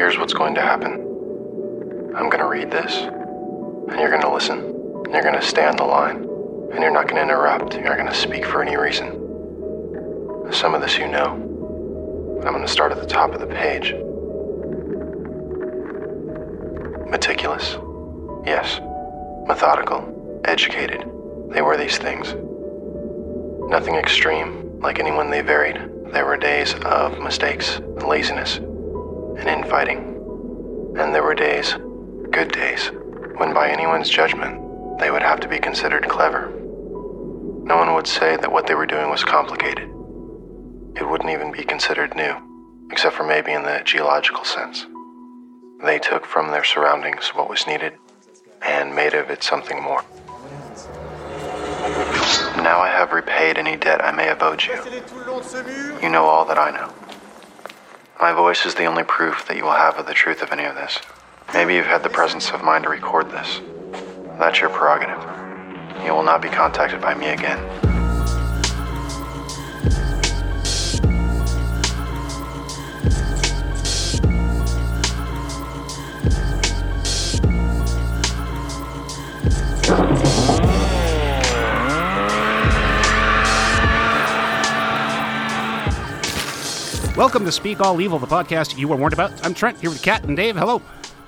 Here's what's going to happen I'm going to read this, and you're going to listen, and you're going to stay on the line, and you're not going to interrupt. You're not going to speak for any reason. Some of this you know. I'm going to start at the top of the page. Meticulous. Yes. Methodical. Educated. They were these things. Nothing extreme, like anyone they varied. There were days of mistakes, and laziness, and infighting. And there were days, good days, when by anyone's judgment, they would have to be considered clever. No one would say that what they were doing was complicated. It wouldn't even be considered new, except for maybe in the geological sense. They took from their surroundings what was needed and made of it something more. Now I have repaid any debt I may have owed you. You know all that I know. My voice is the only proof that you will have of the truth of any of this. Maybe you've had the presence of mind to record this. That's your prerogative. You will not be contacted by me again. Welcome to Speak All Evil, the podcast you were warned about. I'm Trent here with Kat and Dave. Hello.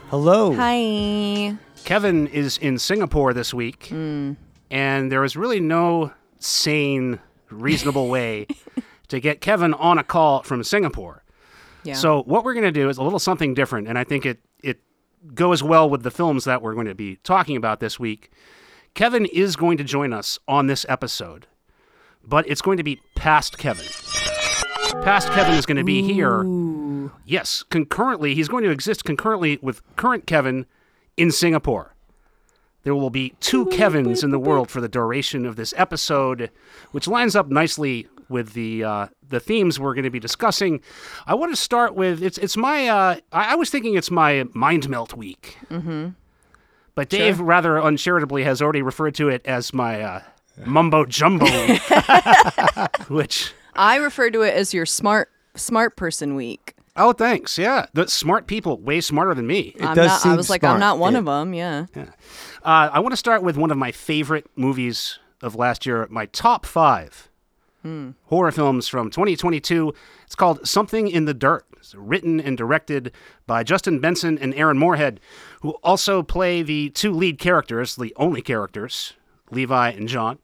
Hello. Hi. Kevin is in Singapore this week, hmm. and there is really no sane, reasonable way to get Kevin on a call from Singapore. Yeah. So what we're going to do is a little something different, and I think it it goes well with the films that we're going to be talking about this week. Kevin is going to join us on this episode, but it's going to be past Kevin. Past Kevin is going to be here. Yes, concurrently, he's going to exist concurrently with current Kevin in Singapore. There will be two Kevins in the world for the duration of this episode, which lines up nicely with the uh, the themes we're going to be discussing. I want to start with it's it's my uh, I, I was thinking it's my mind melt week, mm-hmm. but Dave rather uncharitably has already referred to it as my uh, mumbo jumbo, week, which I refer to it as your smart smart person week. oh thanks yeah the smart people way smarter than me. I'm does not, I seem was like. I'm not one It- of them. Yeah. Uh, I want to start with one of my favorite movies of last year, my top five horror films from 2022. It's called Something in the Dirt. It's written and directed by Justin Benson and Aaron Moorhead, who also play the two lead characters, the only characters, Levi and John.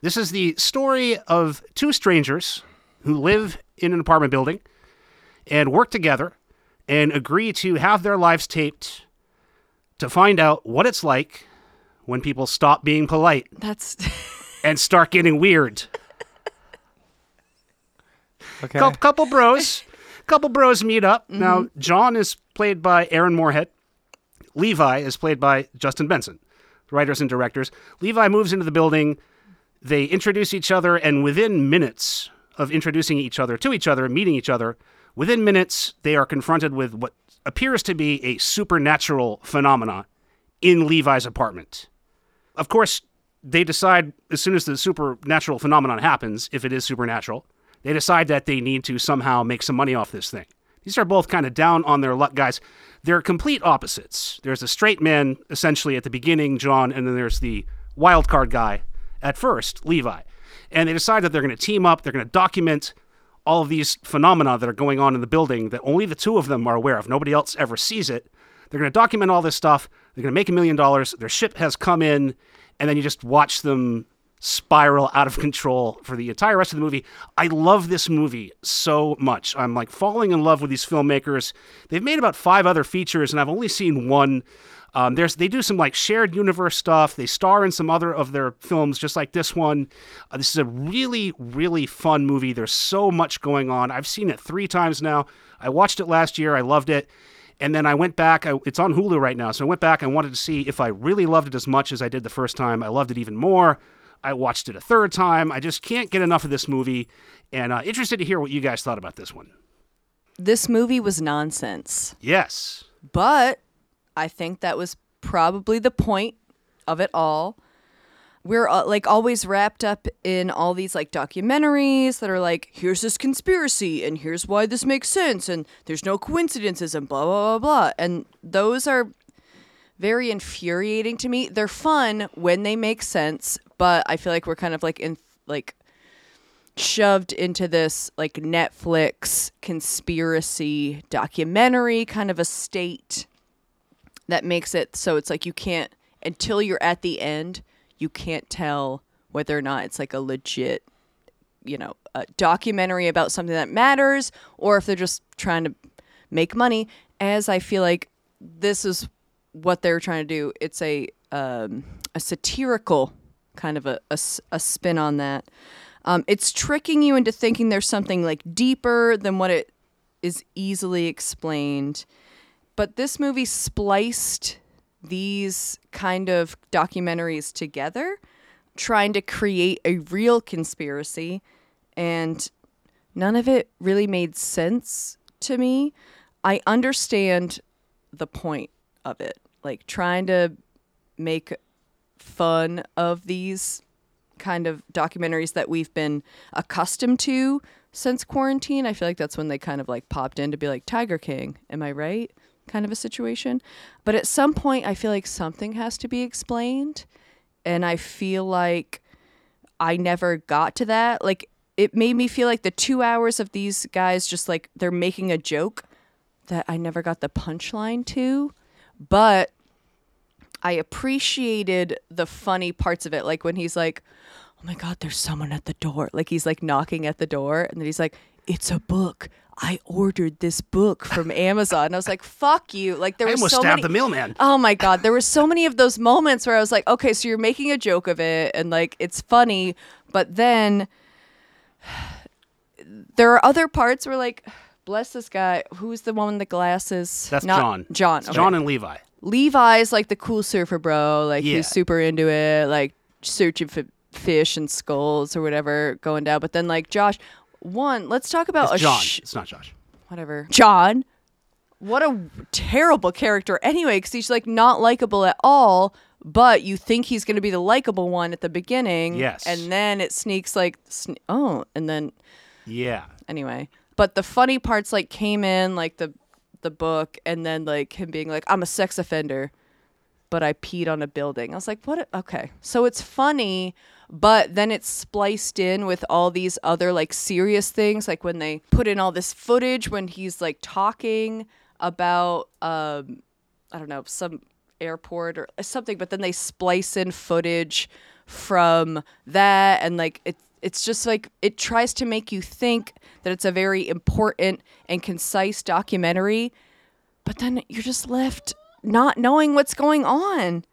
This is the story of two strangers who live in an apartment building and work together and agree to have their lives taped to find out what it's like when people stop being polite That's and start getting weird. Okay. Couple, couple bros, couple bros meet up. Mm-hmm. Now, John is played by Aaron Moorhead. Levi is played by Justin Benson, writers and directors. Levi moves into the building. They introduce each other, and within minutes of introducing each other to each other, and meeting each other, within minutes, they are confronted with what appears to be a supernatural phenomena in Levi's apartment. Of course, they decide as soon as the supernatural phenomenon happens, if it is supernatural, they decide that they need to somehow make some money off this thing. These are both kind of down on their luck guys. They're complete opposites. There's a straight man essentially at the beginning, John, and then there's the wild card guy at first, Levi. And they decide that they're going to team up, they're going to document all of these phenomena that are going on in the building that only the two of them are aware of. Nobody else ever sees it. They're going to document all this stuff. They're going to make a million dollars. Their ship has come in, and then you just watch them spiral out of control for the entire rest of the movie. I love this movie so much. I'm like falling in love with these filmmakers. They've made about five other features, and I've only seen one. Um, there's they do some like shared universe stuff. They star in some other of their films, just like this one. Uh, this is a really, really fun movie. There's so much going on. I've seen it three times now. I watched it last year. I loved it. And then I went back. I, it's on Hulu right now. So I went back and wanted to see if I really loved it as much as I did the first time. I loved it even more. I watched it a third time. I just can't get enough of this movie. And uh, interested to hear what you guys thought about this one. this movie was nonsense, Yes. but I think that was probably the point of it all. we're uh, like always wrapped up in all these like documentaries that are like here's this conspiracy and here's why this makes sense and there's no coincidences and blah blah blah blah. And those are very infuriating to me. They're fun when they make sense but i feel like we're kind of like in like shoved into this like netflix conspiracy documentary kind of a state that makes it so it's like you can't until you're at the end you can't tell whether or not it's like a legit you know a documentary about something that matters or if they're just trying to make money. As i feel like this is what they're trying to do. It's a um, a satirical kind of a a spin on that. Um, it's tricking you into thinking there's something like deeper than what it is easily explained but this movie spliced these kind of documentaries together, trying to create a real conspiracy, and none of it really made sense to me. I understand the point of it, like trying to make fun of these kind of documentaries that we've been accustomed to since quarantine. I feel like that's when they kind of like popped in to be like Tiger King, am I right? Kind of a situation. But at some point I feel like something has to be explained and I feel like I never got to that. Like it made me feel like the 2 hours of these guys just like they're making a joke that I never got the punchline to. But I appreciated the funny parts of it, like when he's like, "Oh my God, there's someone at the door!" Like he's like knocking at the door, and then he's like, "It's a book. I ordered this book from Amazon." And I was like, "Fuck you!" Like there I was almost so stabbed many. the mailman. Oh my god, there were so many of those moments where I was like, okay, so you're making a joke of it and like it's funny, but then there are other parts where like bless this guy, who's the one with the glasses? That's Not- John. John. Okay. John and Levi. Levi's like the cool surfer bro, like Yeah. he's super into it, like searching for fish and skulls or whatever going down. But then like Josh, one, let's talk about It's a John. sh- it's not Josh. whatever. John, what a terrible character anyway, because he's like not likable at all. But you think he's going to be the likable one at the beginning, Yes. and then it sneaks like, sne- oh, and then Yeah. anyway. But the funny parts like came in like the the book, and then like him being like, I'm a sex offender, but I peed on a building. I was like, what? a- Okay, so it's funny. But then it's spliced in with all these other like serious things, like when they put in all this footage when he's like talking about um, I don't know, some airport or something, but then they splice in footage from that and like it it's just like it tries to make you think that it's a very important and concise documentary, but then you're just left not knowing what's going on.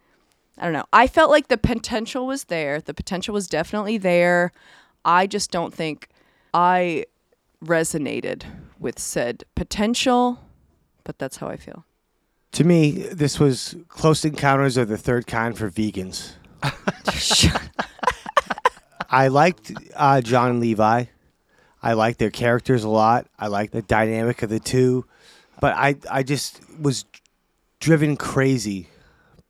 I don't know. I felt like the potential was there. The potential was definitely there. I just don't think I resonated with said potential, but that's how I feel. To me, this was Close Encounters of the Third Kind for vegans. I liked uh, John and Levi. I liked their characters a lot. I liked the dynamic of the two, but I I just was driven crazy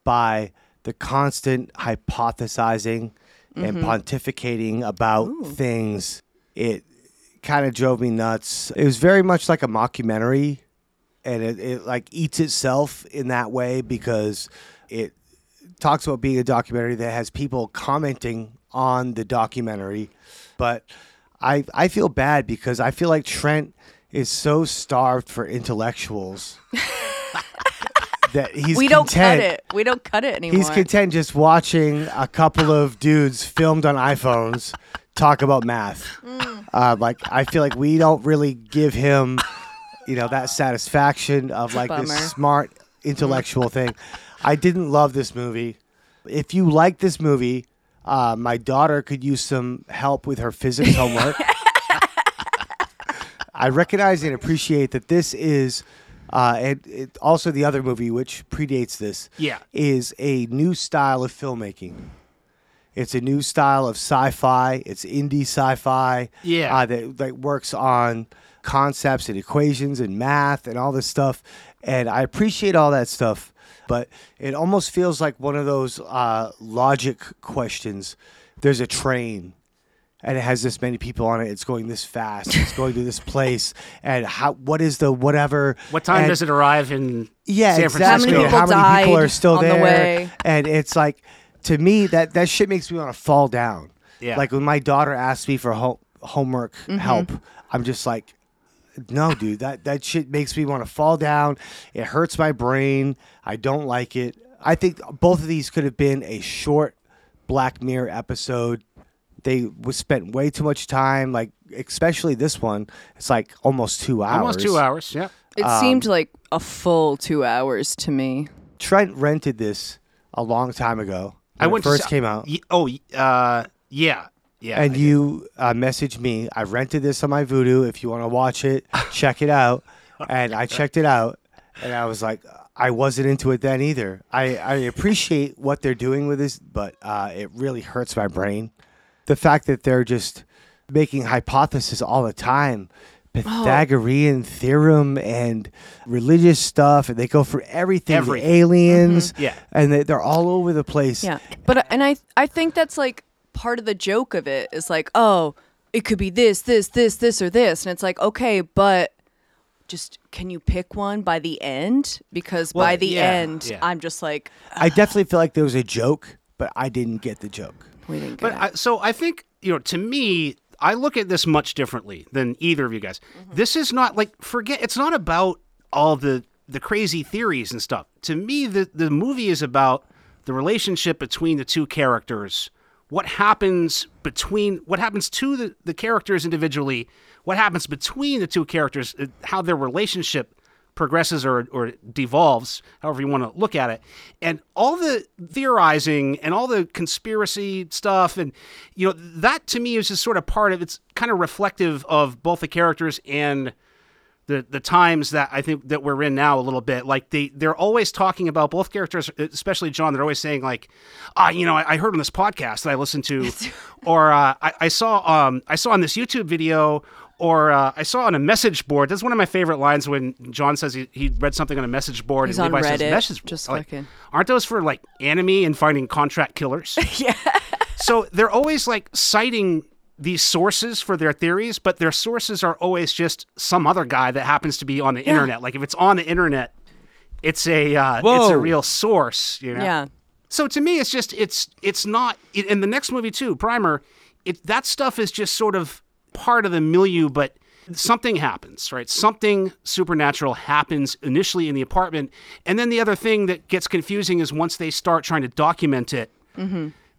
by the constant hypothesizing and mm-hmm. pontificating about things. It kind of drove me nuts. It was very much like a mockumentary, and it, it like eats itself in that way because it talks about being a documentary that has people commenting on the documentary. But I I feel bad because I feel like Trent is so starved for intellectuals that he's we don't content. cut it. We don't cut it anymore. He's content just watching a couple of dudes filmed on iPhones talk about math. Mm. Uh, like I feel like we don't really give him, you know, that satisfaction of like Bummer. this smart intellectual thing. I didn't love this movie. If you like this movie, uh, my daughter could use some help with her physics homework. I recognize and appreciate that this is, uh, and it, also the other movie which predates this, Yeah. is a new style of filmmaking. It's a new style of sci-fi. It's indie sci-fi. Yeah. uh, that that works on concepts and equations and math and all this stuff. And I appreciate all that stuff. but it almost feels like one of those uh, logic questions. There's a train. And it has this many people on it. It's going this fast. It's going to this place. And how? What is the whatever? What time and- does it arrive in yeah, San exactly. Francisco? How many people How many people are still on the there? And it's like, to me, that that shit makes me want to fall down. Yeah. Like when my daughter asks me for ho- homework Mm-hmm. help, I'm just like, no, dude, that that shit makes me want to fall down. It hurts my brain. I don't like it. I think both of these could have been a short Black Mirror episode. They was spent way too much time, like especially this one. It's like almost two hours. almost two hours? Yeah. It Um, seemed like a full two hours to me. Trent rented this a long time ago. I when went it first to, came out. Y- oh, uh, yeah, yeah. and you uh, messaged me. I rented this on my Vudu. If you want to watch it, check it out. And I checked it out, and I was like, I wasn't into it then either. I, I appreciate what they're doing with this, but uh, it really hurts my brain. The fact that they're just making hypotheses all the time. Oh. Pythagorean theorem and religious stuff, and they go for everything. Everything. Aliens, mm-hmm. Yeah. and they, they're all over the place. Yeah, but and I I think that's like part of the joke of it is like, oh, it could be this, this, this, this, or this, and it's like, okay, but just can you pick one by the end? Because Well, by the yeah, end, yeah. I'm just like, I definitely feel like there was a joke, but I didn't get the joke. We didn't But I, so I think you know, to me, I look at this much differently than either of you guys. This is not like forget. It's not about all the the crazy theories and stuff. To me, the the movie is about the relationship between the two characters. What happens between what happens to the, the characters individually, what happens between the two characters, uh, how their relationship progresses or, or devolves, however you want to look at it. And all the theorizing and all the conspiracy stuff, and, you know, that to me is just sort of part of it's kind of reflective of both the characters and the the times that I think that we're in now a little bit. Like they they're always talking about both characters, especially John. They're always saying like, ah, you know, I, I heard on this podcast that I listened to, or uh, I, I saw um I saw on this YouTube video. Or uh, I saw on a message board. That's one of my favorite lines when John says he, he read something on a message board. He's and on Levi says Reddit, message just like, fucking- Aren't those for like enemy and finding contract killers? yeah, so they're always like citing these sources for their theories, but their sources are always just some other guy that happens to be on the internet. Like if it's on the internet, it's a uh, it's a real source. You know? yeah. So to me, it's just it's it's not in in the next movie too, Primer. It that stuff is just sort of part of the milieu, but something happens, right? Something supernatural happens initially in the apartment, and then the other thing that gets confusing is once they start trying to document it.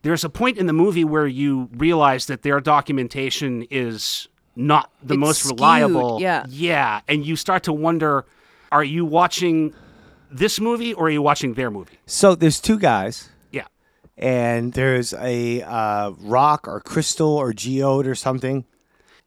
There's a point in the movie where you realize that their documentation is not the It's most skewed, reliable. yeah. yeah, and you start to wonder: Are you watching this movie or are you watching their movie? So there's two guys. Yeah. and there's a uh, rock or crystal or geode or something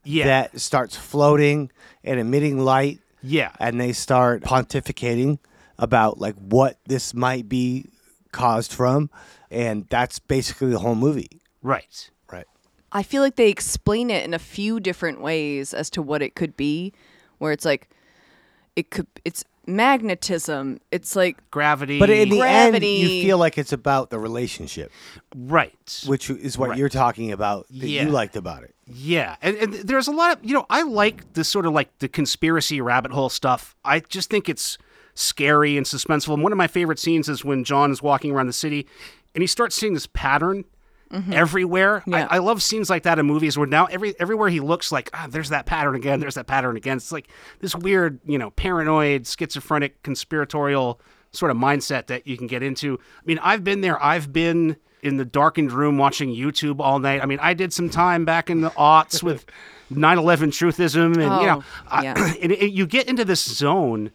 Yeah. that starts floating and emitting light, yeah. and they start pontificating about like what this might be caused from, and that's basically the whole movie. Right. Right. I feel like they explain it in a few different ways as to what it could be, where it's like, it could, it's magnetism. It's like, Gravity. But in the end, you feel like it's about the relationship, right. which is what Right. you're talking about that Yeah. you liked about it. Yeah, and, and there's a lot of you know I like the sort of like the conspiracy rabbit hole stuff. I just think it's scary and suspenseful. And one of my favorite scenes is when John is walking around the city, and he starts seeing this pattern everywhere. Yeah. I, I love scenes like that in movies where now every everywhere he looks like ah, there's that pattern again. There's that pattern again. It's like this weird you know paranoid, schizophrenic, conspiratorial sort of mindset that you can get into. I mean, I've been there. I've been in the darkened room watching YouTube all night. I mean, I did some time back in the aughts with 9/11 truthism, and you know, Oh, I- yeah. and it, you get into this zone.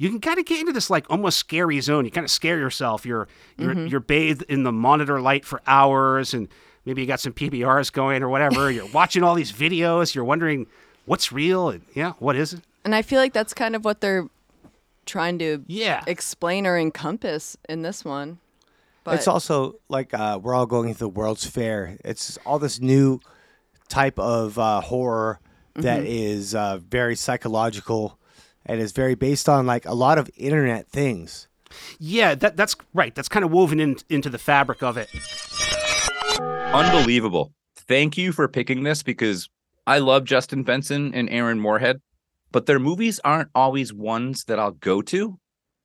You can kind of get into this like almost scary zone. You kind of scare yourself. You're you're Mm-hmm. you're bathed in the monitor light for hours, and maybe you got some PBRs going or whatever. you're watching all these videos. You're wondering what's real and yeah, what isn't. and I feel like that's kind of what they're trying to Yeah. explain or encompass in this one. But it's also like uh, we're all going to the World's Fair. It's all this new type of uh, horror that is uh, very psychological and is very based on like a lot of internet things. Yeah, that that's right. That's kind of woven in, into the fabric of it. Unbelievable. Thank you for picking this because I love Justin Benson and Aaron Moorhead, but their movies aren't always ones that I'll go to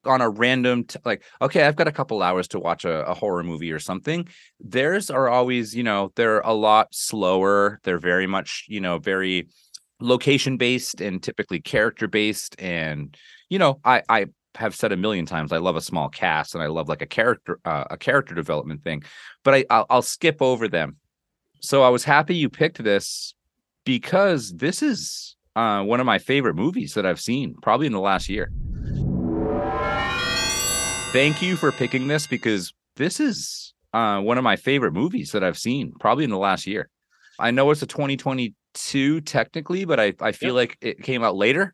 on a random t- like okay i've got a couple hours to watch a, a horror movie or something theirs are always you know they're a lot slower they're very much you know very location based and typically character based and you know i i have said a million times i love a small cast and i love like a character uh, a character development thing but i I'll, I'll skip over them. So i was happy you picked this because this is uh, one of my favorite movies that i've seen probably in the last year. Thank you for picking this because this is uh, one of my favorite movies that i've seen probably in the last year. I know it's a 2022 technically but i, I feel Yep. like it came out later.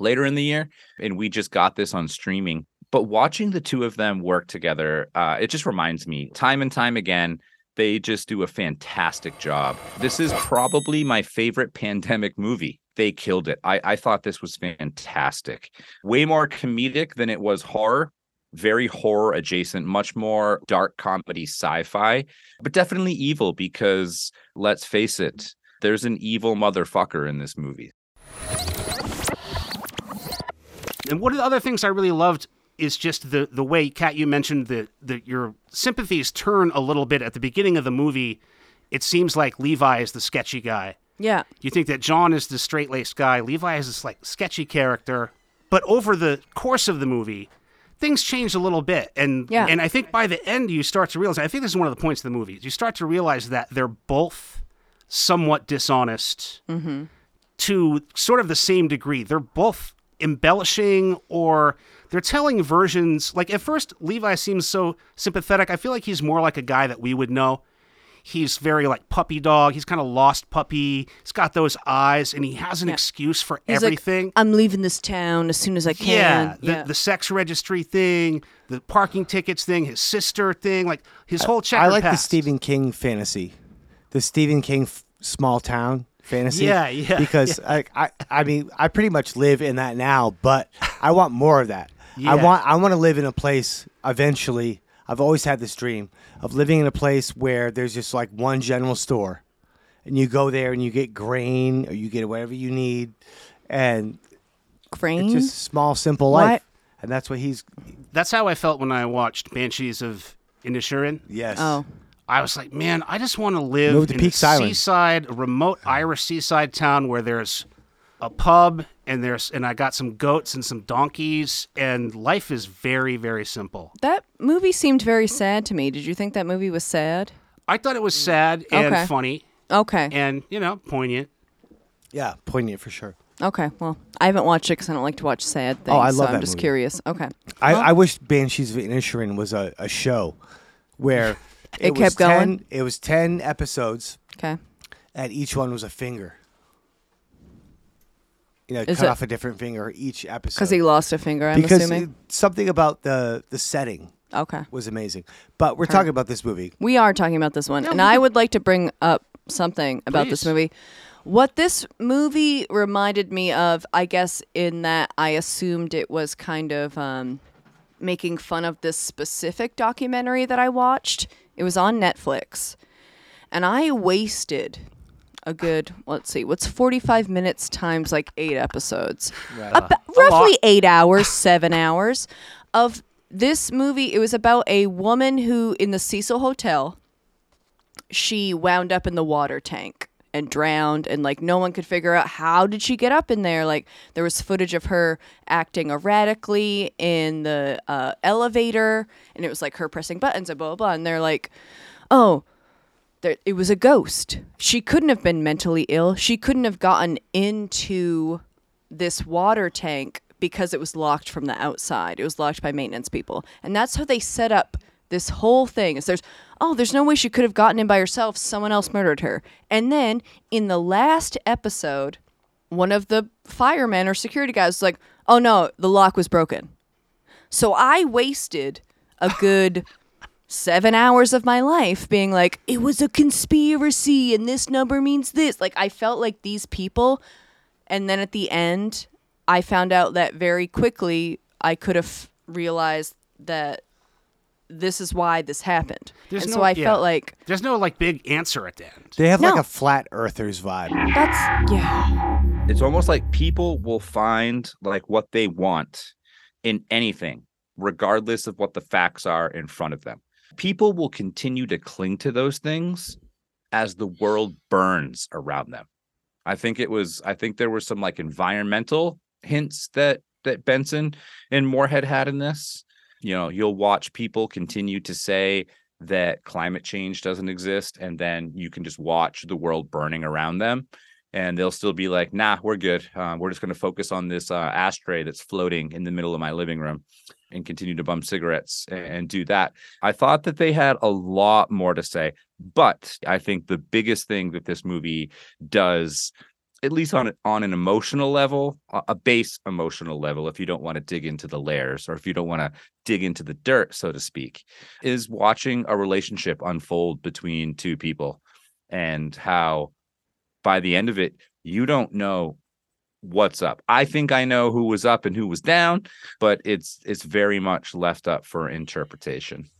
Later in the year and we just got this on streaming. But watching the two of them work together uh, it just reminds me time and time again they just do a fantastic job. This is probably my favorite pandemic movie. They killed it. I, I thought this was fantastic. Way more comedic than it was horror. Very horror adjacent much more dark comedy sci-fi but definitely evil because let's face it there's an evil motherfucker in this movie And one of the other things I really loved is just the the way Kat you mentioned that that your sympathies turn a little bit at the beginning of the movie. It seems like Levi is the sketchy guy. Yeah. You think that John is the straight laced guy. Levi is this like sketchy character. But over the course of the movie, things change a little bit. And Yeah. and I think by the end you start to realize I think this is one of the points of the movie. is You start to realize that they're both somewhat dishonest mm-hmm. to sort of the same degree. They're both embellishing or they're telling versions like at first Levi seems so sympathetic. I feel like he's more like a guy that we would know. He's very like puppy dog. He's kind of lost puppy. He's got those eyes and he has an excuse for He's like, everything. I'm leaving this town as soon as I yeah, can. the, the sex registry thing, the parking tickets thing, his sister thing, like his whole check. I like the Stephen King fantasy, the Stephen King f- small town fantasy. Yeah, yeah, Because I, I, I mean, I pretty much live in that now, but I want more of that. Yeah. I want, I want to live in a place eventually. I've always had this dream of living in a place where there's just like one general store, and you go there and you get grain or you get whatever you need, and Grain. it's just small, simple Why- life. And that's what he's. That's how I felt when I watched Banshees of Inisherin. Yes. oh. I was like, man, I just want to live Move to in Peaks a Island. seaside, a remote Irish seaside town where there's a pub and there's and I got some goats and some donkeys and life is very very simple. That movie seemed very sad to me. Did you think that movie was sad? I thought it was sad and Okay. funny Okay. and you know poignant. Yeah, poignant for sure. Okay. Well, I haven't watched it because I don't like to watch sad things. Oh, I so love I'm that just movie. curious. Okay. I, I wish Banshees of Inisherin was a, a show where It was kept 10 going? It was ten episodes, Okay. and each one was a finger. You know, Is cut it- off a different finger each episode. Because he lost a finger, I'm because assuming. it- something about the the setting okay. was amazing. But we're talking about this movie. We are talking about this one. and I would like to bring up something about this Please. movie. What this movie reminded me of, I guess, in that I assumed it was kind of um, making fun of this specific documentary that I watched. It was on Netflix. And I wasted a good, let's see, what's 45 minutes times like eight episodes? Ab- roughly eight hours, seven hours of this movie. It was about a woman who, in the Cecil Hotel, she wound up in the water tank and drowned and like no one could figure out how did she get up in there like there was footage of her acting erratically in the uh, elevator and it was like her pressing buttons and blah blah blah and they're like oh there, it was a ghost she couldn't have been mentally ill she couldn't have gotten into this water tank because it was locked from the outside. It was locked by maintenance people. And that's how they set up this whole thing. Is there's oh, there's no way she could have gotten in by herself. Someone else murdered her. And then in the last episode, one of the firemen or security guys was like, "Oh no, the lock was broken." So I wasted a good seven hours of my life being like, it was a conspiracy and this number means this. Like, I felt like these people. And then at the end, I found out that very quickly I could have realized that this is why this happened. There's and no- so I yeah. felt like There's no like big answer at the end. They have like a flat earthers vibe. that's yeah. It's almost like people will find like what they want in anything, regardless of what the facts are in front of them. People will continue to cling to those things as the world burns around them. I think it was I think there were some like environmental hints that that Benson and Moorhead had in this. You know, you'll watch people continue to say that climate change doesn't exist and then you can just watch the world burning around them and they'll still be like, "Nah, we're good. Uh, we're just going to focus on this uh, ashtray that's floating in the middle of my living room, and continue to bum cigarettes and, and do that." I thought that they had a lot more to say, but I think the biggest thing that this movie does, at least on on an emotional level, a base emotional level, if you don't want to dig into the layers or if you don't want to dig into the dirt, so to speak, is watching a relationship unfold between two people and how by the end of it, you don't know what's up. I think I know who was up and who was down, but it's it's very much left up for interpretation.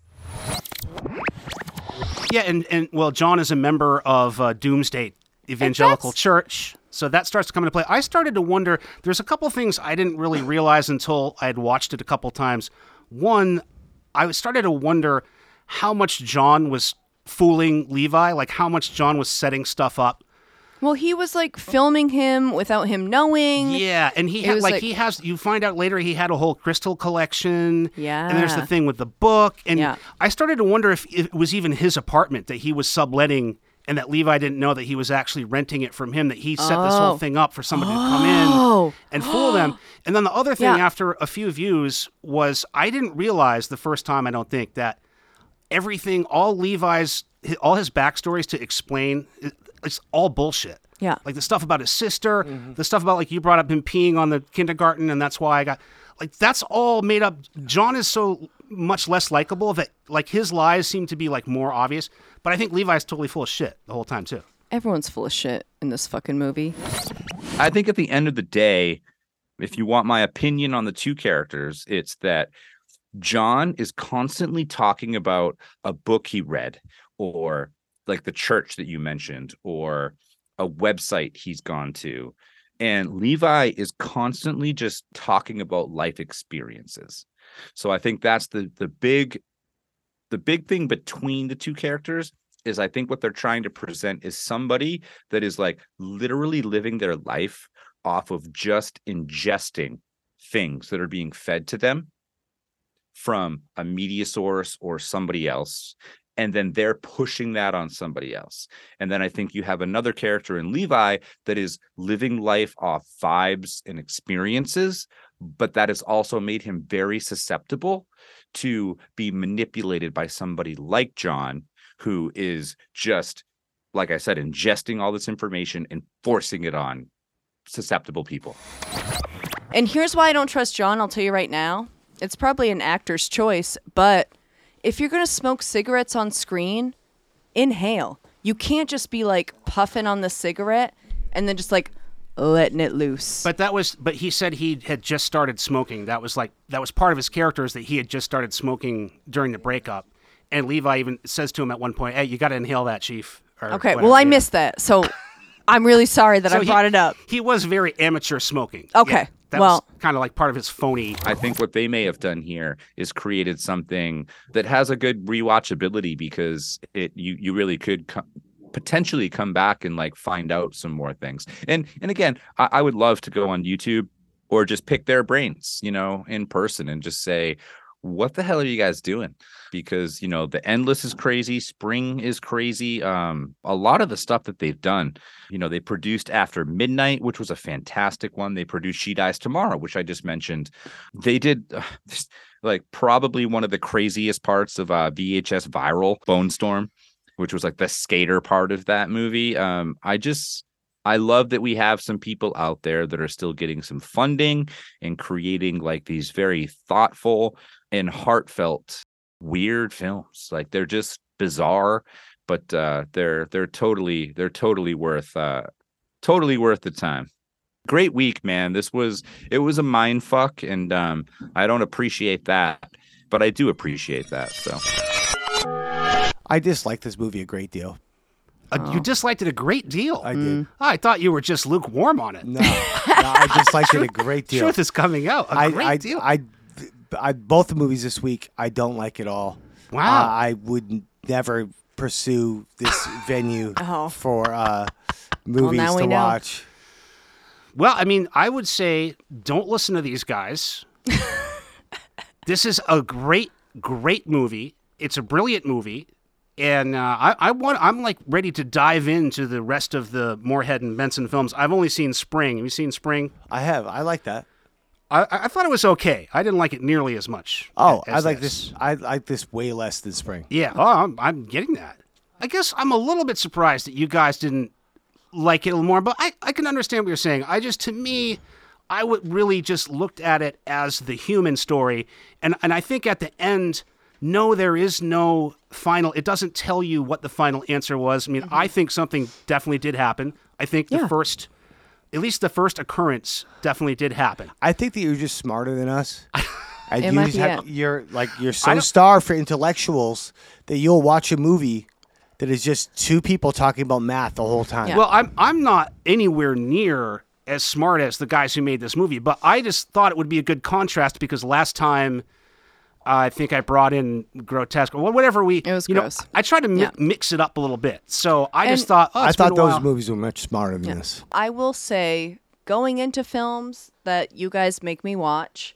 Yeah, and and well, John is a member of uh, Doomsday Evangelical Church, so that starts to come into play. I started to wonder. There's a couple things I didn't really realize until I had watched it a couple times. One, I started to wonder how much John was fooling Levi, like how much John was setting stuff up. Well, he was like filming him without him knowing. Yeah, and he had like, like- he has. You find out later he had a whole crystal collection. Yeah, and there's the thing with the book, and Yeah. I started to wonder if it was even his apartment that he was subletting, and that Levi didn't know that he was actually renting it from him. That he set this whole Oh. thing up for somebody to come in Oh. and fool them. And then the other thing, Yeah. after a few views, was I didn't realize the first time. I don't think that everything, all Levi's, all his backstories to explain, it's all bullshit. Yeah. Like the stuff about his sister, mm-hmm. the stuff about like you brought up him peeing on the kindergarten, and that's why I got like that's all made up. John is so much less likable that like his lies seem to be like more obvious. But I think Levi's totally full of shit the whole time too. Everyone's full of shit in this fucking movie. I think at the end of the day, if you want my opinion on the two characters, it's that John is constantly talking about a book he read or like the church that you mentioned or a website he's gone to. And Levi is constantly just talking about life experiences. So I think that's the the big the big thing between the two characters is I think what they're trying to present is somebody that is like literally living their life off of just ingesting things that are being fed to them from a media source or somebody else and then they're pushing that on somebody else. And then i think you have another character in levi that is living life off vibes and experiences but that has also made him very susceptible to be manipulated by somebody like john who is just like i said ingesting all this information and forcing it on susceptible people And here's why I don't trust John, I'll tell you right now. It's probably an actor's choice, but if you're going to smoke cigarettes on screen, inhale. You can't just be like puffing on the cigarette and then just like letting it loose. But that was but he said he had just started smoking. That was like that was part of his character is that he had just started smoking during the breakup. And Levi even says to him at one point, "Hey, you got to inhale that, chief." or okay, whatever, well, I yeah. missed that. So I'm really sorry that So I he- brought it up. He was very amateur smoking. Okay, Yeah, that well- was kind of like part of his phony. I think what they may have done here is created something that has a good rewatchability because it you you really could co- potentially come back and like find out some more things. And and again, I, I would love to go on YouTube or just pick their brains, you know, in person and just say, what the hell are you guys doing? Because you know the endless is crazy, spring is crazy. Um, a lot of the stuff that they've done, you know, they produced after midnight, which was a fantastic one. They produced She Dies Tomorrow, which I just mentioned. They did uh, like probably one of the craziest parts of uh, VHS viral Bonestorm, which was like the skater part of that movie. Um, I just I love that we have some people out there that are still getting some funding and creating like these very thoughtful and heartfelt weird films. Like they're just bizarre, but uh they're they're totally they're totally worth uh totally worth the time. great week, man. This was it was a mind fuck, and um, I don't appreciate that, but I do appreciate that. So I dislike this movie a great deal. Uh, You disliked it a great deal. I did. Oh, I thought you were just lukewarm on it. No, no, I disliked it a great deal. Truth is coming out. A I, great I, deal. I, I, both the movies this week, I don't like at all. Wow. Uh, I would never pursue this venue Oh. for uh, movies now we to know. watch. Well, I mean, I would say don't listen to these guys. this is a great, great movie. It's a brilliant movie, and uh, I, I want. I'm like ready to dive into the rest of the Moorhead and Benson films. I've only seen Spring. Have you seen Spring? I have. I like that. I, I thought it was okay. I didn't like it nearly as much. Oh, as I like this. I like this way less than Spring. Yeah, oh, I'm, I'm getting that. I guess I'm a little bit surprised that you guys didn't like it a little more, but I, I can understand what you're saying. I just, to me, I would really just looked at it as the human story. And, and I think at the end, no, there is no final, it doesn't tell you what the final answer was. I mean, mm-hmm. I think something definitely did happen. I think the first, at least the first occurrence definitely did happen. I think that you're just smarter than us. And It you just have, it. you're like you're so don't- starved for intellectuals that you'll watch a movie that is just two people talking about math the whole time. Yeah. Well, I'm I'm not anywhere near as smart as the guys who made this movie, but I just thought it would be a good contrast because last time I think I brought in grotesque or whatever we It was you know gross. I tried to mi- Yeah. mix it up a little bit. So I just thought oh, I it's been thought a those while. movies were much smarter than this. I will say, going into films that you guys make me watch,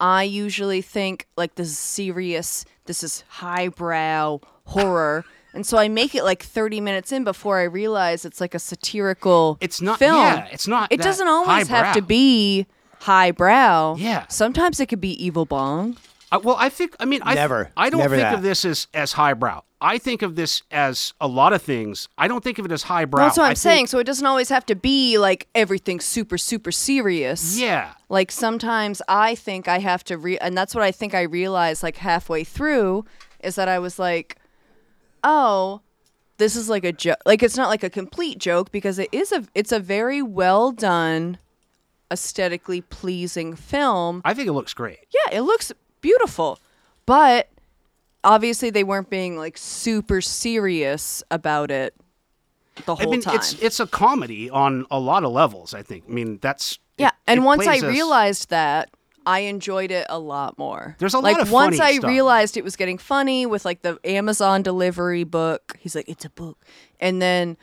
I usually think like this is serious, this is highbrow horror. And so I make it like 30 minutes in before I realize it's like a satirical It's not- film. yeah, it's not It that doesn't always have to be highbrow. Yeah. Sometimes it could be evil bong. I, well, I think I mean I Never. I don't Never think that. of this as as highbrow. I think of this as a lot of things. I don't think of it as highbrow. That's what I I'm think- saying. So it doesn't always have to be like everything super, super serious. Yeah. Like sometimes I think I have to re and that's what I think I realized like halfway through is that I was like, "Oh, this is like a joke. Like it's not like a complete joke because it is a it's a very well done aesthetically pleasing film. I think it looks great. Yeah, it looks beautiful. But obviously they weren't being like super serious about it the whole I mean, time. it's it's a comedy on a lot of levels. I think. I mean, that's Yeah, it- and it once I us- realized that, I enjoyed it a lot more. There's a like lot of once I stuff. realized it was getting funny with like the Amazon delivery book. He's like, it's a book, and then,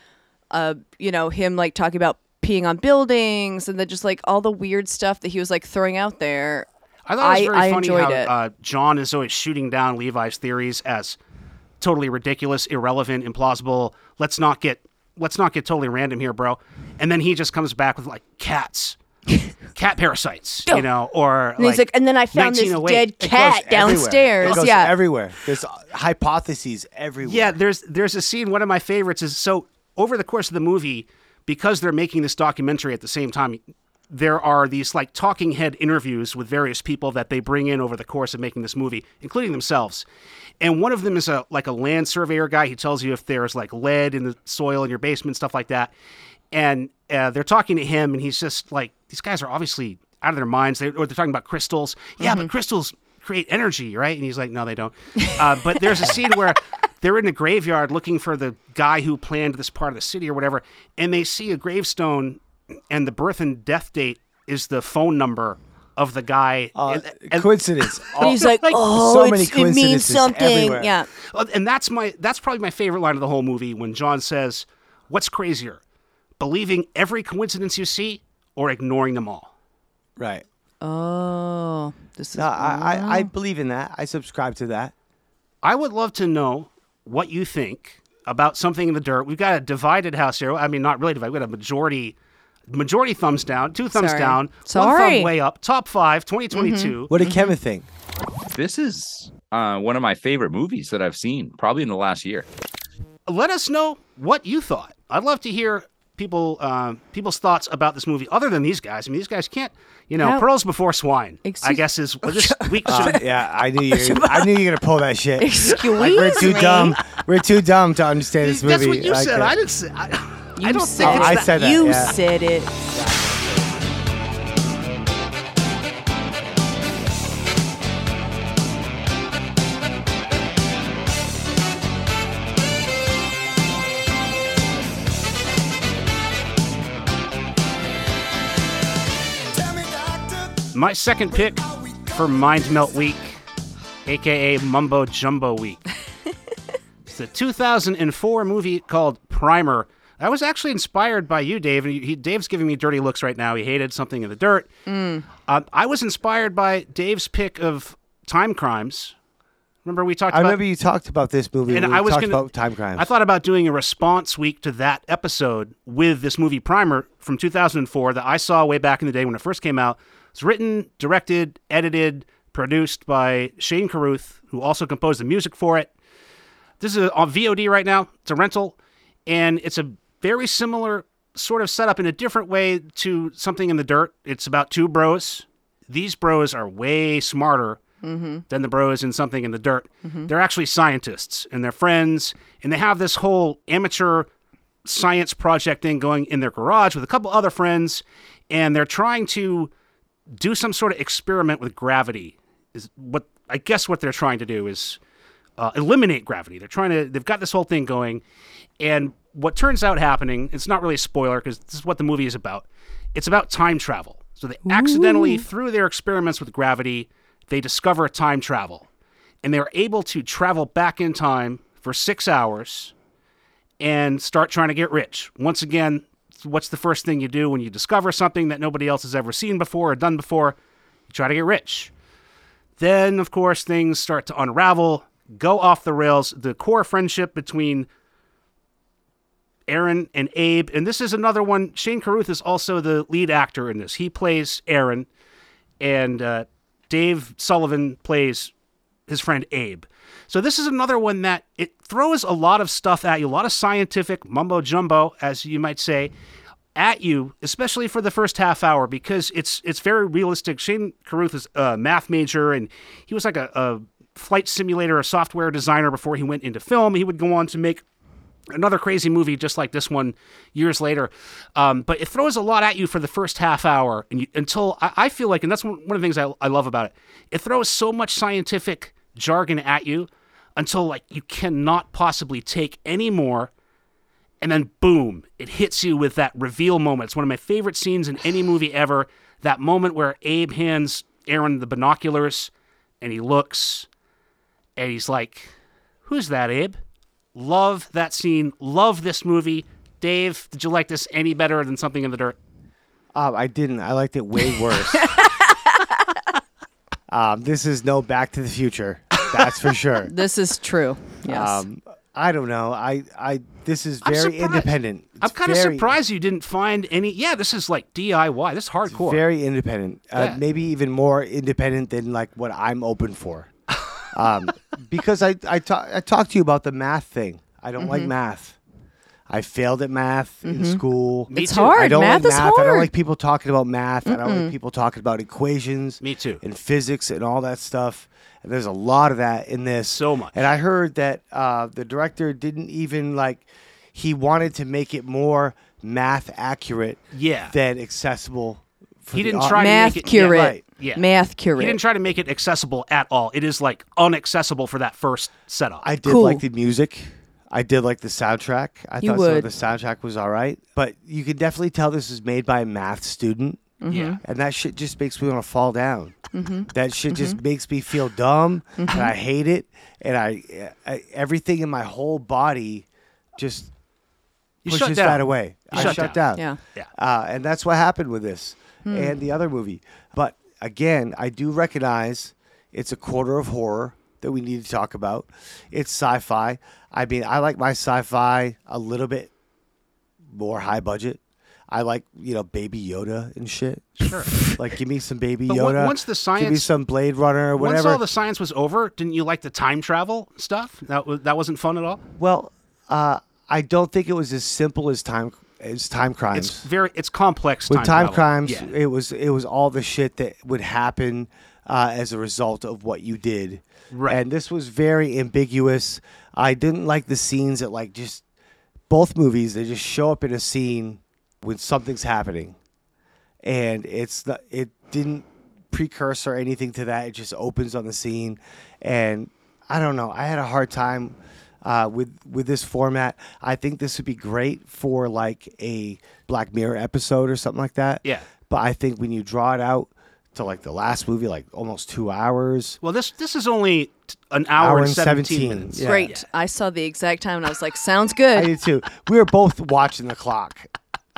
uh, you know, him like talking about peeing on buildings, and then just like all the weird stuff that he was like throwing out there. I thought it was I- very I funny how. Uh, John is always shooting down Levi's theories as totally ridiculous, irrelevant, implausible. Let's not get let's not get totally random here, bro. And then he just comes back with like cats. Cat parasites, you know, or And he's like, and then I found this 1908. dead It goes cat downstairs. It goes yeah, everywhere. There's hypotheses everywhere. Yeah, there's there's a scene. One of my favorites is so over the course of the movie, because they're making this documentary at the same time. There are these like talking head interviews with various people that they bring in over the course of making this movie, including themselves. And one of them is a like a land surveyor guy. He tells you if there's like lead in the soil in your basement, stuff like that. And uh, they're talking to him, and he's just like, these guys are obviously out of their minds. They, or they're talking about crystals. Yeah, but crystals create energy, right? And he's like, no, they don't. Uh, but there's a scene where they're in a graveyard looking for the guy who planned this part of the city or whatever, and they see a gravestone, and the birth and death date is the phone number of the guy. Uh, and, and- coincidence. and he's like, like, oh, so it's- many it means something. everywhere. Yeah, and that's my that's probably my favorite line of the whole movie when John says, "What's crazier, believing every coincidence you see or ignoring them all?" right. Oh, this is No, I, I, I believe in that. I subscribe to that. I would love to know what you think about something in the dirt. We've got a divided house here. I mean, not really divided. We've got a majority, majority thumbs down, two thumbs Sorry. down, one Sorry. thumb way up. Top five, 2022. What did Kevin think? this is uh, one of my favorite movies that I've seen, probably in the last year. Let us know what you thought. I'd love to hear people um, people's thoughts about this movie, other than these guys. I mean, these guys can't, you know, How- pearls before swine. I guess is well, this week. Uh, should- yeah, I knew you. Were, I knew you were gonna pull that shit. Excuse Like, we're too me? dumb. We're too dumb to understand this movie. That's what you Like, said. uh, I didn't say. I, you I don't think it's I said that. You yeah. said it. My second pick for Mind Melt Week, aka Mumbo Jumbo Week. it's the 2004 movie called Primer I was actually inspired by you, Dave. And he, Dave's giving me dirty looks right now. He hated something in the dirt. Um, I was inspired by Dave's pick of Time Crimes. Remember we talked I about remember you talked about this movie. and we I was talked gonna, about time crimes. I thought about doing a response week to that episode with this movie Primer from 2004 that I saw way back in the day when it first came out. It's written, directed, edited, produced by Shane Carruth, who also composed the music for it. This is on VOD right now. It's a rental, and it's a very similar sort of setup in a different way to something in the dirt. It's about two bros. These bros are way smarter mm-hmm. than the bros in something in the dirt. Mm-hmm. They're actually scientists and they're friends, and they have this whole amateur science project thing going in their garage with a couple other friends, and they're trying to do some sort of experiment with gravity. Is what I guess what they're trying to do is uh, eliminate gravity. They're trying to. They've got this whole thing going, and what turns out happening. It's not really a spoiler because this is what the movie is about. It's about time travel. So they accidentally, through their experiments with gravity, they discover time travel, and they're able to travel back in time for six hours and start trying to get rich. Once again, what's the first thing you do when you discover something that nobody else has ever seen before or done before? You try to get rich. Then, of course, things start to unravel, go off the rails. The core friendship between Aaron and Abe, and this is another one. Shane Carruth is also the lead actor in this. He plays Aaron, and uh, Dave Sullivan plays his friend Abe. So this is another one that it throws a lot of stuff at you, a lot of scientific mumbo jumbo, as you might say, at you, especially for the first half hour because it's it's very realistic. Shane Carruth is a math major, and he was like a, a flight simulator, a software designer before he went into film. He would go on to make another crazy movie just like this one years later. Um, but it throws a lot at you for the first half hour and you, until I, I feel like, and that's one, of the things I, I love about it. It throws so much scientific jargon at you until like you cannot possibly take any more. And then boom, it hits you with that reveal moment. It's one of my favorite scenes in any movie ever. That moment where Abe hands Aaron the binoculars and he looks and he's like, Who's that, Abe? Love that scene. Love this movie. Dave, did you like this any better than Something in the Dirt? Um, I didn't. I liked it way worse. um, this is no Back to the Future. That's for sure. This is true. Yes. Um, I don't know. I, I this is I'm very surprised. independent. I'm kind of surprised you didn't find any. Yeah, this is like DIY. This is hardcore. Very independent. Uh, Yeah. Maybe even more independent than like what I'm open for. Um, because I I, ta- I talked to you about the math thing. I don't Mm-hmm. like math. I failed at math in school. Me it's too. hard. I don't Math like is math. I don't hard. like people talking about math. I don't like people talking about equations. Me too. And physics and all that stuff. And there's a lot of that in this. So much. And I heard that uh, the director didn't even like. He wanted to make it more math accurate Yeah. than accessible. For He the didn't au- try to Math make it curate. Yeah, right. Yeah. Math He didn't try to make it accessible at all. It is like unaccessible for that first setup. I did Cool. like the music. I did like the soundtrack. I You thought some would. the soundtrack was all right. But you could definitely tell this is made by a math student. Yeah. And that shit just makes me want to fall down. Mm-hmm. That shit just makes me feel dumb, and I hate it. And I, I, everything in my whole body just You pushes shut down. that away. You I shut shut down. down. Yeah. Yeah. Uh, and that's what happened with this Hmm. and the other movie. But again, I do recognize it's a quarter of horror that we need to talk about. It's sci-fi. I mean, I like my sci-fi a little bit more high budget. I like you know Baby Yoda and shit. Sure. Like, give me some Baby But Yoda. once the science, give me some Blade Runner or Once all the science was over, didn't you like the time travel stuff? That was, that wasn't fun at all. well, uh, I don't think it was as simple as time as Time Crimes. It's very it's complex. with time, travel. crimes Yeah. it was it was all the shit that would happen uh, as a result of what you did Right. and this was very ambiguous i didn't like the scenes that like just both movies they just show up in a scene when something's happening and it's not it didn't precursor anything to that it just opens on the scene and i don't know i had a hard time uh, with with this format i think this would be great for like a black mirror episode or something like that Yeah. but i think when you draw it out to like the last movie, like almost two hours. Well, this this is only t- an hour, and 17, minutes. Yeah. Great. I saw the exact time and I was like, sounds good. I did too. We were both watching the clock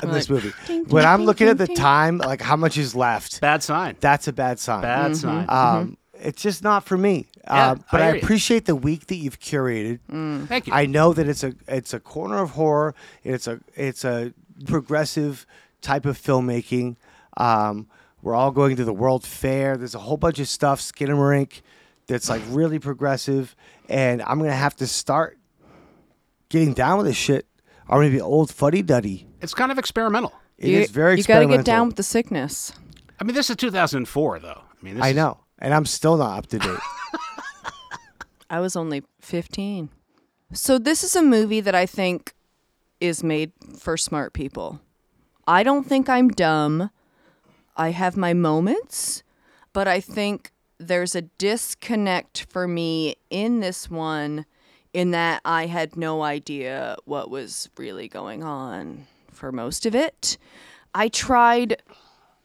in this movie. ding, When I'm ding, looking at the ding, ding. time, like how much is left, Bad sign. that's a bad sign. Bad sign. Um, It's just not for me. Yeah, um, but I I, hear you. appreciate the week that you've curated. Thank you. I know that it's a it's a corner of horror. It's a it's a progressive type of filmmaking. Um, we're all going to the World Fair. There's a whole bunch of stuff, Skinamarink, that's like really progressive. And I'm gonna have to start getting down with this shit. I'm gonna be old fuddy duddy. it's kind of experimental. It is you, very You got to get down with the sickness. I mean, this is 2004, though. I mean, this I is- know, and I'm still not up to date. I was only 15. So this is a movie that I think is made for smart people. I don't think I'm dumb. I have my moments, but I think there's a disconnect for me in this one in that I had no idea what was really going on for most of it. I tried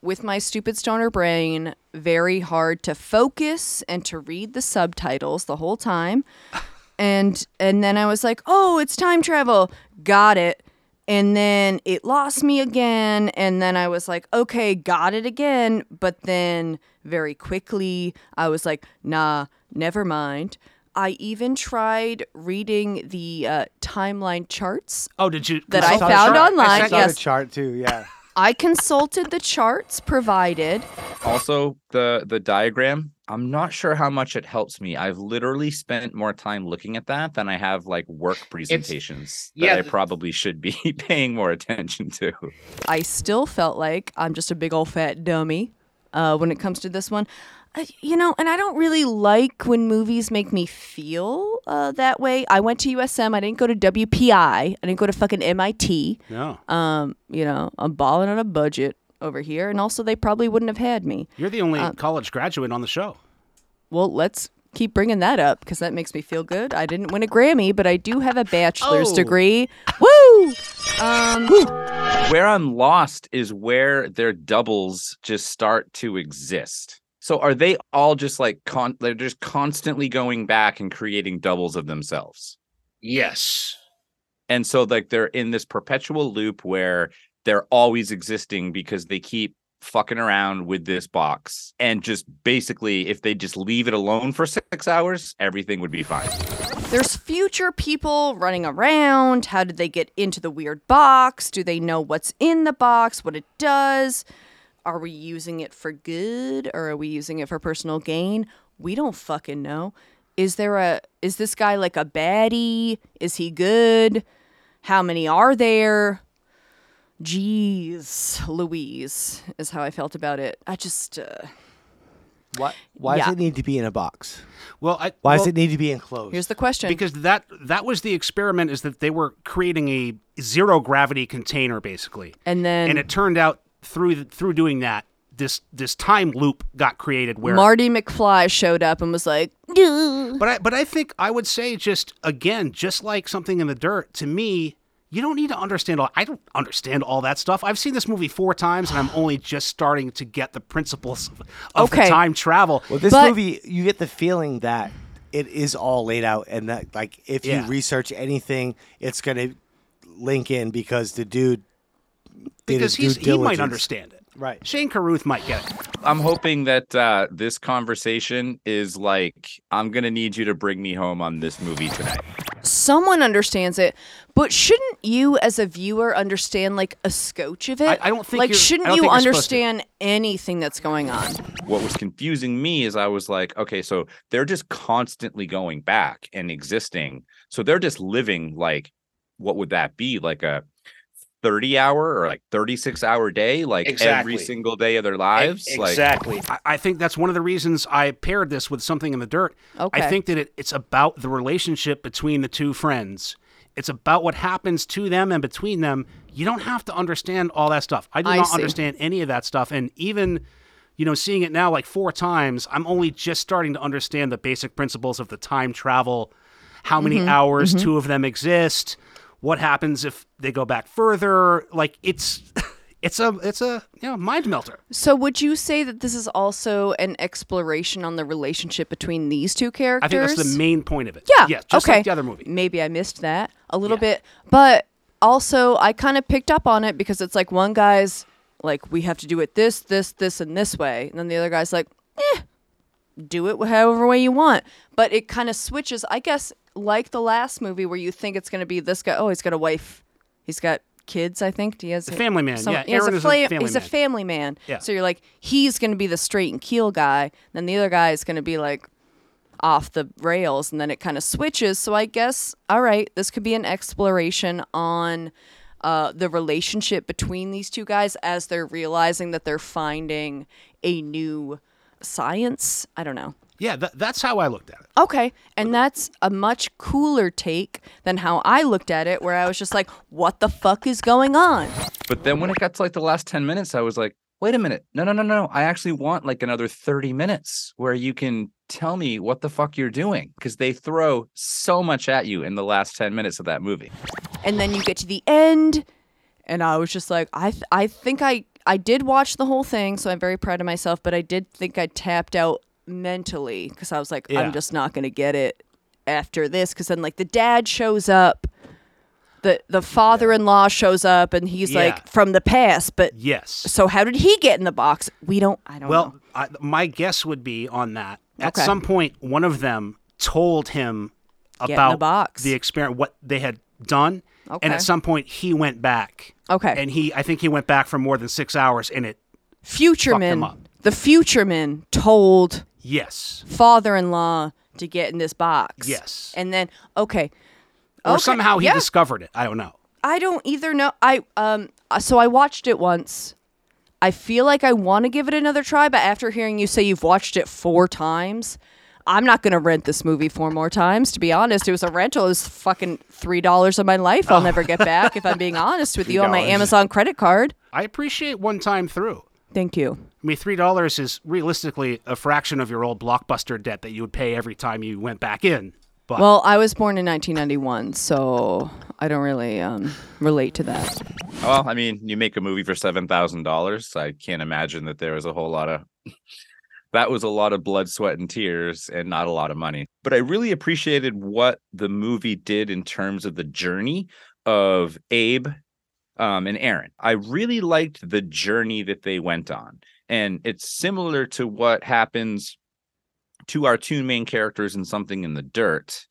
with my stupid stoner brain very hard to focus and to read the subtitles the whole time. And and then I was like, "Oh, it's time travel." Got it. And then it lost me again and then I was like, "Okay, got it again." But then very quickly I was like, "Nah, never mind." I even tried reading the uh, timeline charts Oh, did you? That I consult the found online, I saw yes. the chart too. Yeah. I consulted the charts provided. Also, the the diagram. I'm not sure how much it helps me. I've literally spent more time looking at that than I have like work presentations yeah, that I probably should be paying more attention to. I still felt like I'm just a big old fat dummy uh, when it comes to this one. Uh, you know, and I don't really like when movies make me feel uh, that way. I went to USM. I didn't go to WPI. I didn't go to fucking MIT. No, Um, you know, I'm balling on a budget over here, and also they probably wouldn't have had me. you're the only uh, college graduate on the show. Well, let's keep bringing that up because that makes me feel good. I didn't win a Grammy, but I do have a bachelor's Oh. degree. Woo! Um, Where I'm lost is where their doubles just start to exist. So are they all just like con- they're just constantly going back and creating doubles of themselves? Yes. And so like they're in this perpetual loop where they're always existing because they keep fucking around with this box and just basically if they just leave it alone for 6 hours, everything would be fine. There's future people running around. How did they get into the weird box? Do they know what's in the box, what it does? Are we using it for good or are we using it for personal gain? We don't fucking know. Is there a is this guy like a baddie? Is he good? How many are there? Jeez, Louise is how I felt about it. I just uh, Why? Why Yeah. does it need to be in a box? Well, I, Why well, does it need to be enclosed? here's the question. because that that was the experiment is that they were creating a zero gravity container basically and then and it turned out through through doing that this this time loop got created where Marty McFly showed up and was like, "Duh." but I but I think I would say just again just like something in the dirt to me you don't need to understand all I don't understand all that stuff. I've seen this movie 4 times and I'm only just starting to get the principles of, of the time travel. Well, this But- movie, you get the feeling that it is all laid out, and that like if Yeah. you research anything, it's gonna link in because the dude did because his he's, he might understand it. Right. Shane Carruth might get it. I'm hoping that uh, this conversation is like, I'm gonna need you to bring me home on this movie tonight. someone understands it, but shouldn't you, as a viewer, understand like a scotch of it? I- I don't think like. you're- Shouldn't don't you think you're supposed to. understand anything that's going on? What was confusing me is I was like, okay, so they're just constantly going back and existing. So they're just living like, what would that be? Like a 30 hour or like 36 hour day, like every single day of their lives. Like, I, I think that's one of the reasons I paired this with something in the dirt. Okay. I think that it, it's about the relationship between the two friends. It's about what happens to them and between them. You don't have to understand all that stuff. I do I not see. understand any of that stuff. And even, you know, seeing it now like four times, I'm only just starting to understand the basic principles of the time travel, how many Mm-hmm. hours two of them exist, what happens if they go back further. Like it's it's a it's a you know mind melter. So would you say that this is also an exploration on the relationship between these two characters? I think that's the main point of it. Yeah. yeah, just okay. like the other movie. Maybe I missed that a little Yeah. bit, but also I kind of picked up on it because it's like one guy's like, we have to do it this, this, this, and this way, and then the other guy's like, eh, do it however way you want. But it kind of switches, I guess, like the last movie where you think it's going to be this guy. Oh, he's got a wife, he's got kids. I think he has The family man, yeah, he has Aaron a is a family he's a family man. Yeah. So you're like, he's going to be the straight and keel guy. Then the other guy is going to be like off the rails and then it kind of switches. So I guess, all right, this could be an exploration on uh, the relationship between these two guys as they're realizing that they're finding a new science. I don't know. Yeah, th- that's how I looked at it. Okay. And that's a much cooler take than how I looked at it, where I was just like, what the fuck is going on? But then when it got to like the last 10 minutes, I was like, wait a minute. No, no, no, no. I actually want like another 30 minutes where you can tell me what the fuck you're doing because they throw so much at you in the last 10 minutes of that movie. and then you get to the end and i was just like i th- i think i i did watch the whole thing so i'm very proud of myself but i did think i tapped out mentally because i was like Yeah. i'm just not gonna get it after this because then like the dad shows up the the father-in-law shows up and he's Yeah. like from the past but Yes. so how did he get in the box we don't i don't Well, know I, my guess would be on that. At Okay. some point, one of them told him in the about box. the experiment, what they had done, and at some point he went back. Okay. And he, I think he went back for more than six hours, and it, futureman up. the futureman told yes, father-in-law to get in this box. Yes. And then okay. or Okay, somehow he yeah. discovered it. I don't know. I don't either know. I um uh, so I watched it once. I feel like I want to give it another try, but after hearing you say you've watched it four times, I'm not gonna rent this movie four more times. To be honest, it was a rental. It was fucking three dollars of my life. I'll never get back. If I'm being honest with you, on my Amazon credit card. I appreciate one time through. Thank you. I mean, three dollars is realistically a fraction of your old blockbuster debt that you would pay every time you went back in. But Well, I was born in 1991, so I don't really um, relate to that. Well, I mean, you make a movie for $7,000. I can't imagine that there was a whole lot of. That was a lot of blood, sweat, and tears, and not a lot of money. But I really appreciated what the movie did in terms of the journey of Abe um, and Aaron. I really liked the journey that they went on. And it's similar to what happens to our two main characters in Something in the Dirt.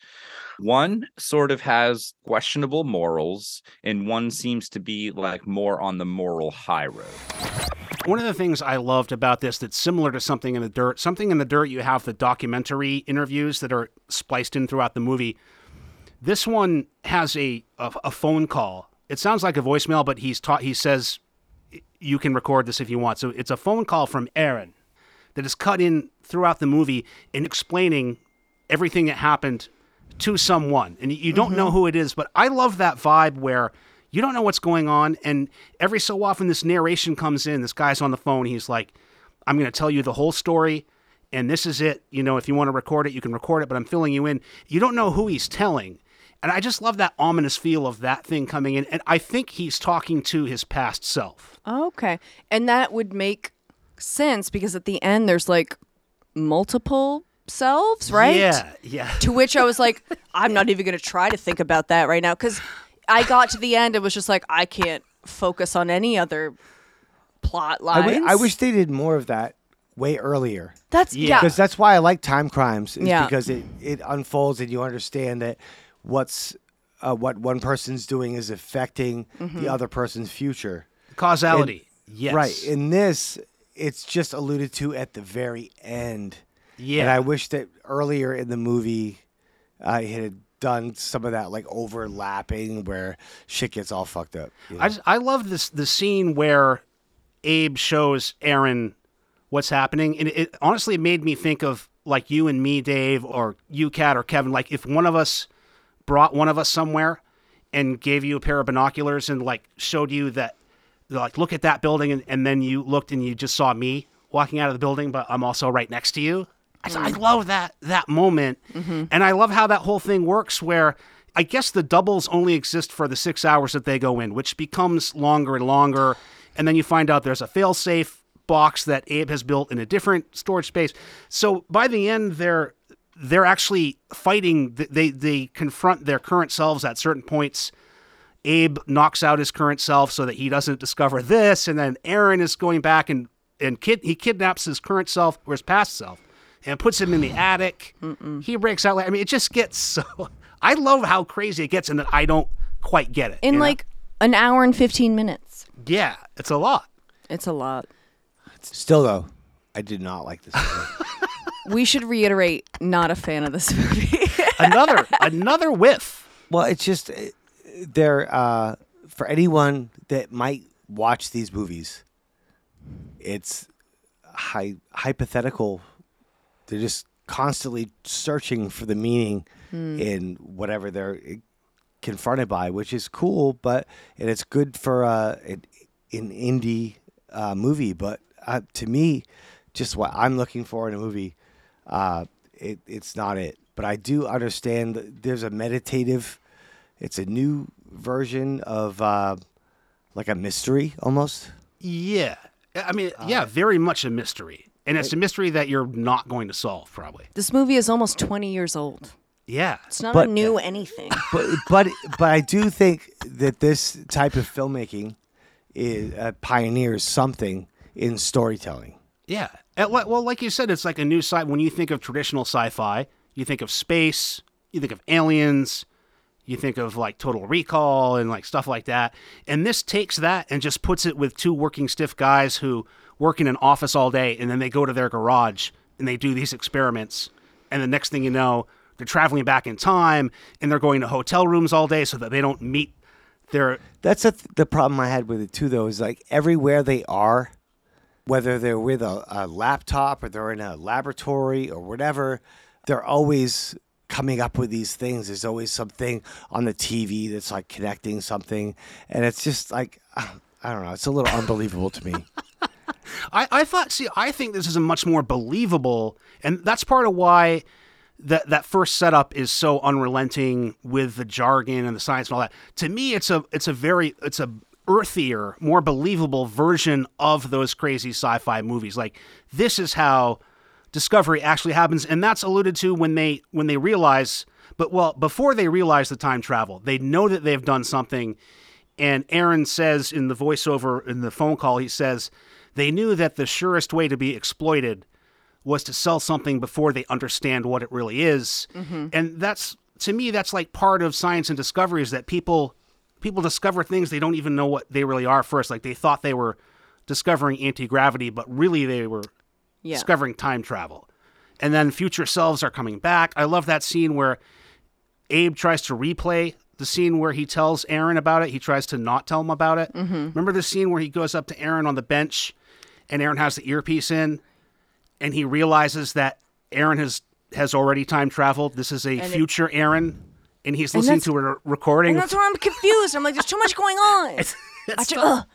One sort of has questionable morals, and one seems to be like more on the moral high road. One of the things I loved about this that's similar to Something in the Dirt, Something in the Dirt, you have the documentary interviews that are spliced in throughout the movie. This one has a, a, a phone call. It sounds like a voicemail, but he's taught, he says you can record this if you want. So it's a phone call from Aaron that is cut in throughout the movie in explaining everything that happened to someone. And you don't know mm-hmm. who it is, but I love that vibe where you don't know what's going on. And every so often, this narration comes in. This guy's on the phone. He's like, I'm going to tell you the whole story. And this is it. You know, if you want to record it, you can record it, but I'm filling you in. You don't know who he's telling. And I just love that ominous feel of that thing coming in. And I think he's talking to his past self. Okay. And that would make sense because at the end there's like multiple selves, right? Yeah. Yeah. To which I was like, I'm not even going to try to think about that right now because I got to the end and was just like, I can't focus on any other plot I, lines. wi- I wish they did more of that way earlier. that's Yeah. yeah. Because that's why I like time crimes. Is Yeah. because it, it unfolds and you understand that what's uh, what one person's doing is affecting Mm-hmm. the other person's future. Causality. yes. Right. In this, it's just alluded to at the very end. yeah. And I wish that earlier in the movie, uh, it had done some of that like overlapping where shit gets all fucked up. you know? I just, I love this the scene where Abe shows Aaron what's happening, and it, it honestly made me think of like you and me, Dave, or you, Cat, or Kevin. Like if one of us brought one of us somewhere and gave you a pair of binoculars and like showed you that, like look at that building, and, and then you looked and you just saw me walking out of the building, but I'm also right next to you. i, mm. I love that that moment, and I love how that whole thing works. Where I guess the doubles only exist for the six hours that they go in, which becomes longer and longer. and then you find out there's a failsafe box that Abe has built in a different storage space. So by the end, they're they're actually fighting. They they confront their current selves at certain points. Abe knocks out his current self so that he doesn't discover this, and then Aaron is going back and and kid he kidnaps his current self or his past self and puts him in the attic. He breaks out. I mean, it just gets so. I love how crazy it gets, and that I don't quite get it. In you know? like an hour and 15 minutes. yeah, it's a lot. It's a lot. Still though, I did not like this movie. We should reiterate, not a fan of this movie. Another another whiff. well, it's just uh, they're uh, for anyone that might watch these movies. It's hy- hypothetical. They're just constantly searching for the meaning in whatever they're uh, confronted by, which is cool, but and it's good for uh, an, an indie uh, movie. But uh, to me, just what I'm looking for in a movie, uh, it, it's not it. But I do understand that there's a meditative. It's a new version of uh, like a mystery almost. Yeah, I mean, yeah, very much a mystery, and it's a mystery that you're not going to solve probably. this movie is almost 20 years old. Yeah, It's not But- a new anything. but but but I do think that this type of filmmaking is, uh, pioneers something in storytelling. Yeah. Li- Well, like you said, it's like a new sci. When you think of traditional sci-fi, you think of space, you think of aliens, you think of like Total Recall and like stuff like that. And this takes that and just puts it with two working stiff guys who work in an office all day, and then they go to their garage and they do these experiments. And the next thing you know, they're traveling back in time and they're going to hotel rooms all day so that they don't meet their That's th- the problem I had with it too, though. Is like everywhere they are, whether they're with a, a laptop or they're in a laboratory or whatever, they're always coming up with these things. There's always something on the TV that's like connecting something, and it's just like I don't know. It's a little unbelievable to me. I, I thought, see, I think this is a much more believable, and that's part of why that that first setup is so unrelenting with the jargon and the science and all that. To me, it's a it's a very it's a earthier, more believable version of those crazy sci-fi movies. Like this is how discovery actually happens, and that's alluded to when they when they realize. But well, before they realize the time travel, they know that they've done something. And Aaron says in the voiceover in the phone call, he says they knew that the surest way to be exploited was to sell something before they understand what it really is. Mm-hmm. And that's to me that's like part of science and discovery is that people people discover things they don't even know what they really are first. Like they thought they were discovering anti-gravity, but really they were Yeah. discovering time travel. And then future selves are coming back. I love that scene where Abe tries to replay the scene where he tells Aaron about it. He tries to not tell him about it. Mm-hmm. Remember the scene where he goes up to Aaron on the bench and Aaron has the earpiece in and he realizes that Aaron has has already time traveled. This is a And it- future Aaron and he's listening that's- to a recording. And that's where I'm confused. I'm like, there's too much going on. It's I ju- so- ugh.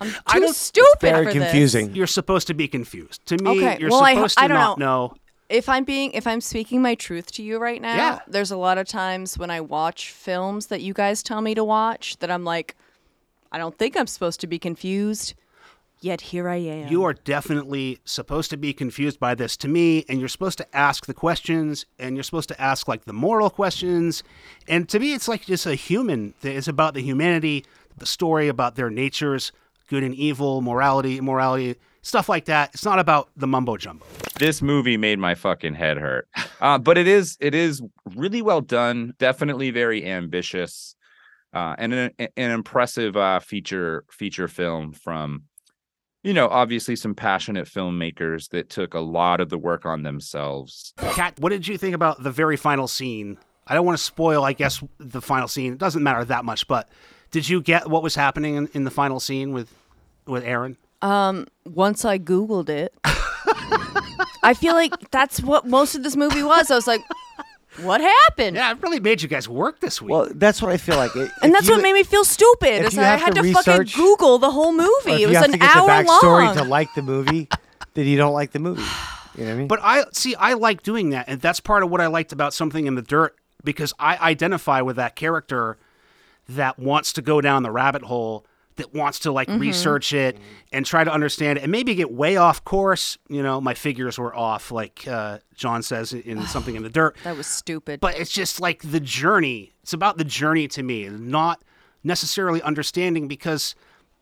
I'm too I don't- stupid Very for confusing. you're supposed to be confused. To me, Okay, you're well, supposed I to don't not know. know. if I'm being if I'm speaking my truth to you right now, Yeah. there's a lot of times when I watch films that you guys tell me to watch that I'm like, I don't think I'm supposed to be confused. Yet here I am. You are definitely supposed to be confused by this to me, and you're supposed to ask the questions, and you're supposed to ask like the moral questions. And to me, it's like just a human. It's about the humanity, the story about their natures, good and evil, morality, immorality, stuff like that. It's not about the mumbo jumbo. this movie made my fucking head hurt. Uh, but it is it is really well done. Definitely very ambitious, uh, and an, an impressive uh, feature feature film from, you know, obviously some passionate filmmakers that took a lot of the work on themselves. Kat, what did you think about the very final scene? I don't want to spoil, I guess, the final scene. It doesn't matter that much, but did you get what was happening in, in the final scene with with Aaron? Um, Once I Googled it, I feel like that's what most of this movie was. I was like, what happened? Yeah, it really made you guys work this week. Well, that's what I feel like. It- And that's you- what made me feel stupid. Is you I had to to, fucking Google the whole movie. It was you have an to get the hour backstory long. to like the movie, then you don't like the movie. You know what I mean? But I see, I like doing that, and that's part of what I liked about something in the dirt because I identify with that character that wants to go down the rabbit hole that wants to like research it and try to understand it and maybe get way off course. You know, my figures were off, like uh, John says in something in the dirt. That was stupid. But it's just like the journey. It's about the journey to me, not necessarily understanding because,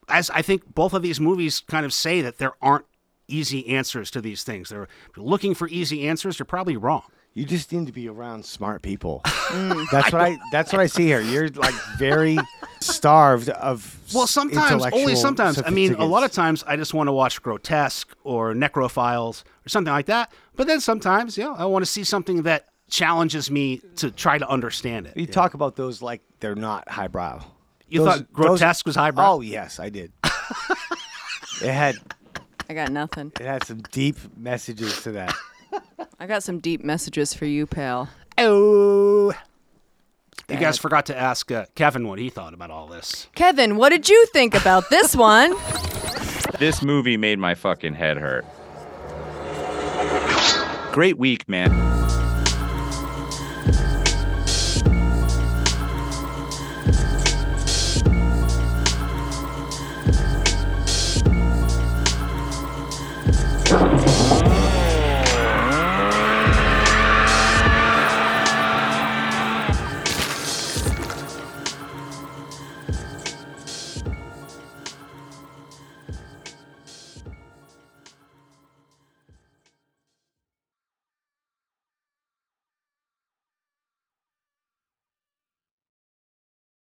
as I think both of these movies kind of say, that there aren't easy answers to these things. They're looking for easy answers. You're probably wrong. You just need to be around smart people. Mm. That's what I. That's what I see here. You're like very starved of. Well, sometimes, only sometimes. I mean, a lot of times I just want to watch Grotesque or Necrophiles or something like that. But then sometimes, yeah, I want to see something that challenges me to try to understand it. You talk about those like they're not highbrow. You Those- thought Grotesque was highbrow? Oh yes, I did. it had I got nothing. it had some deep messages to that. I got some deep messages for you, pal. Oh. You guys forgot to ask uh, Kevin what he thought about all this. Kevin, what did you think about this one? This movie made my fucking head hurt. Great week, man.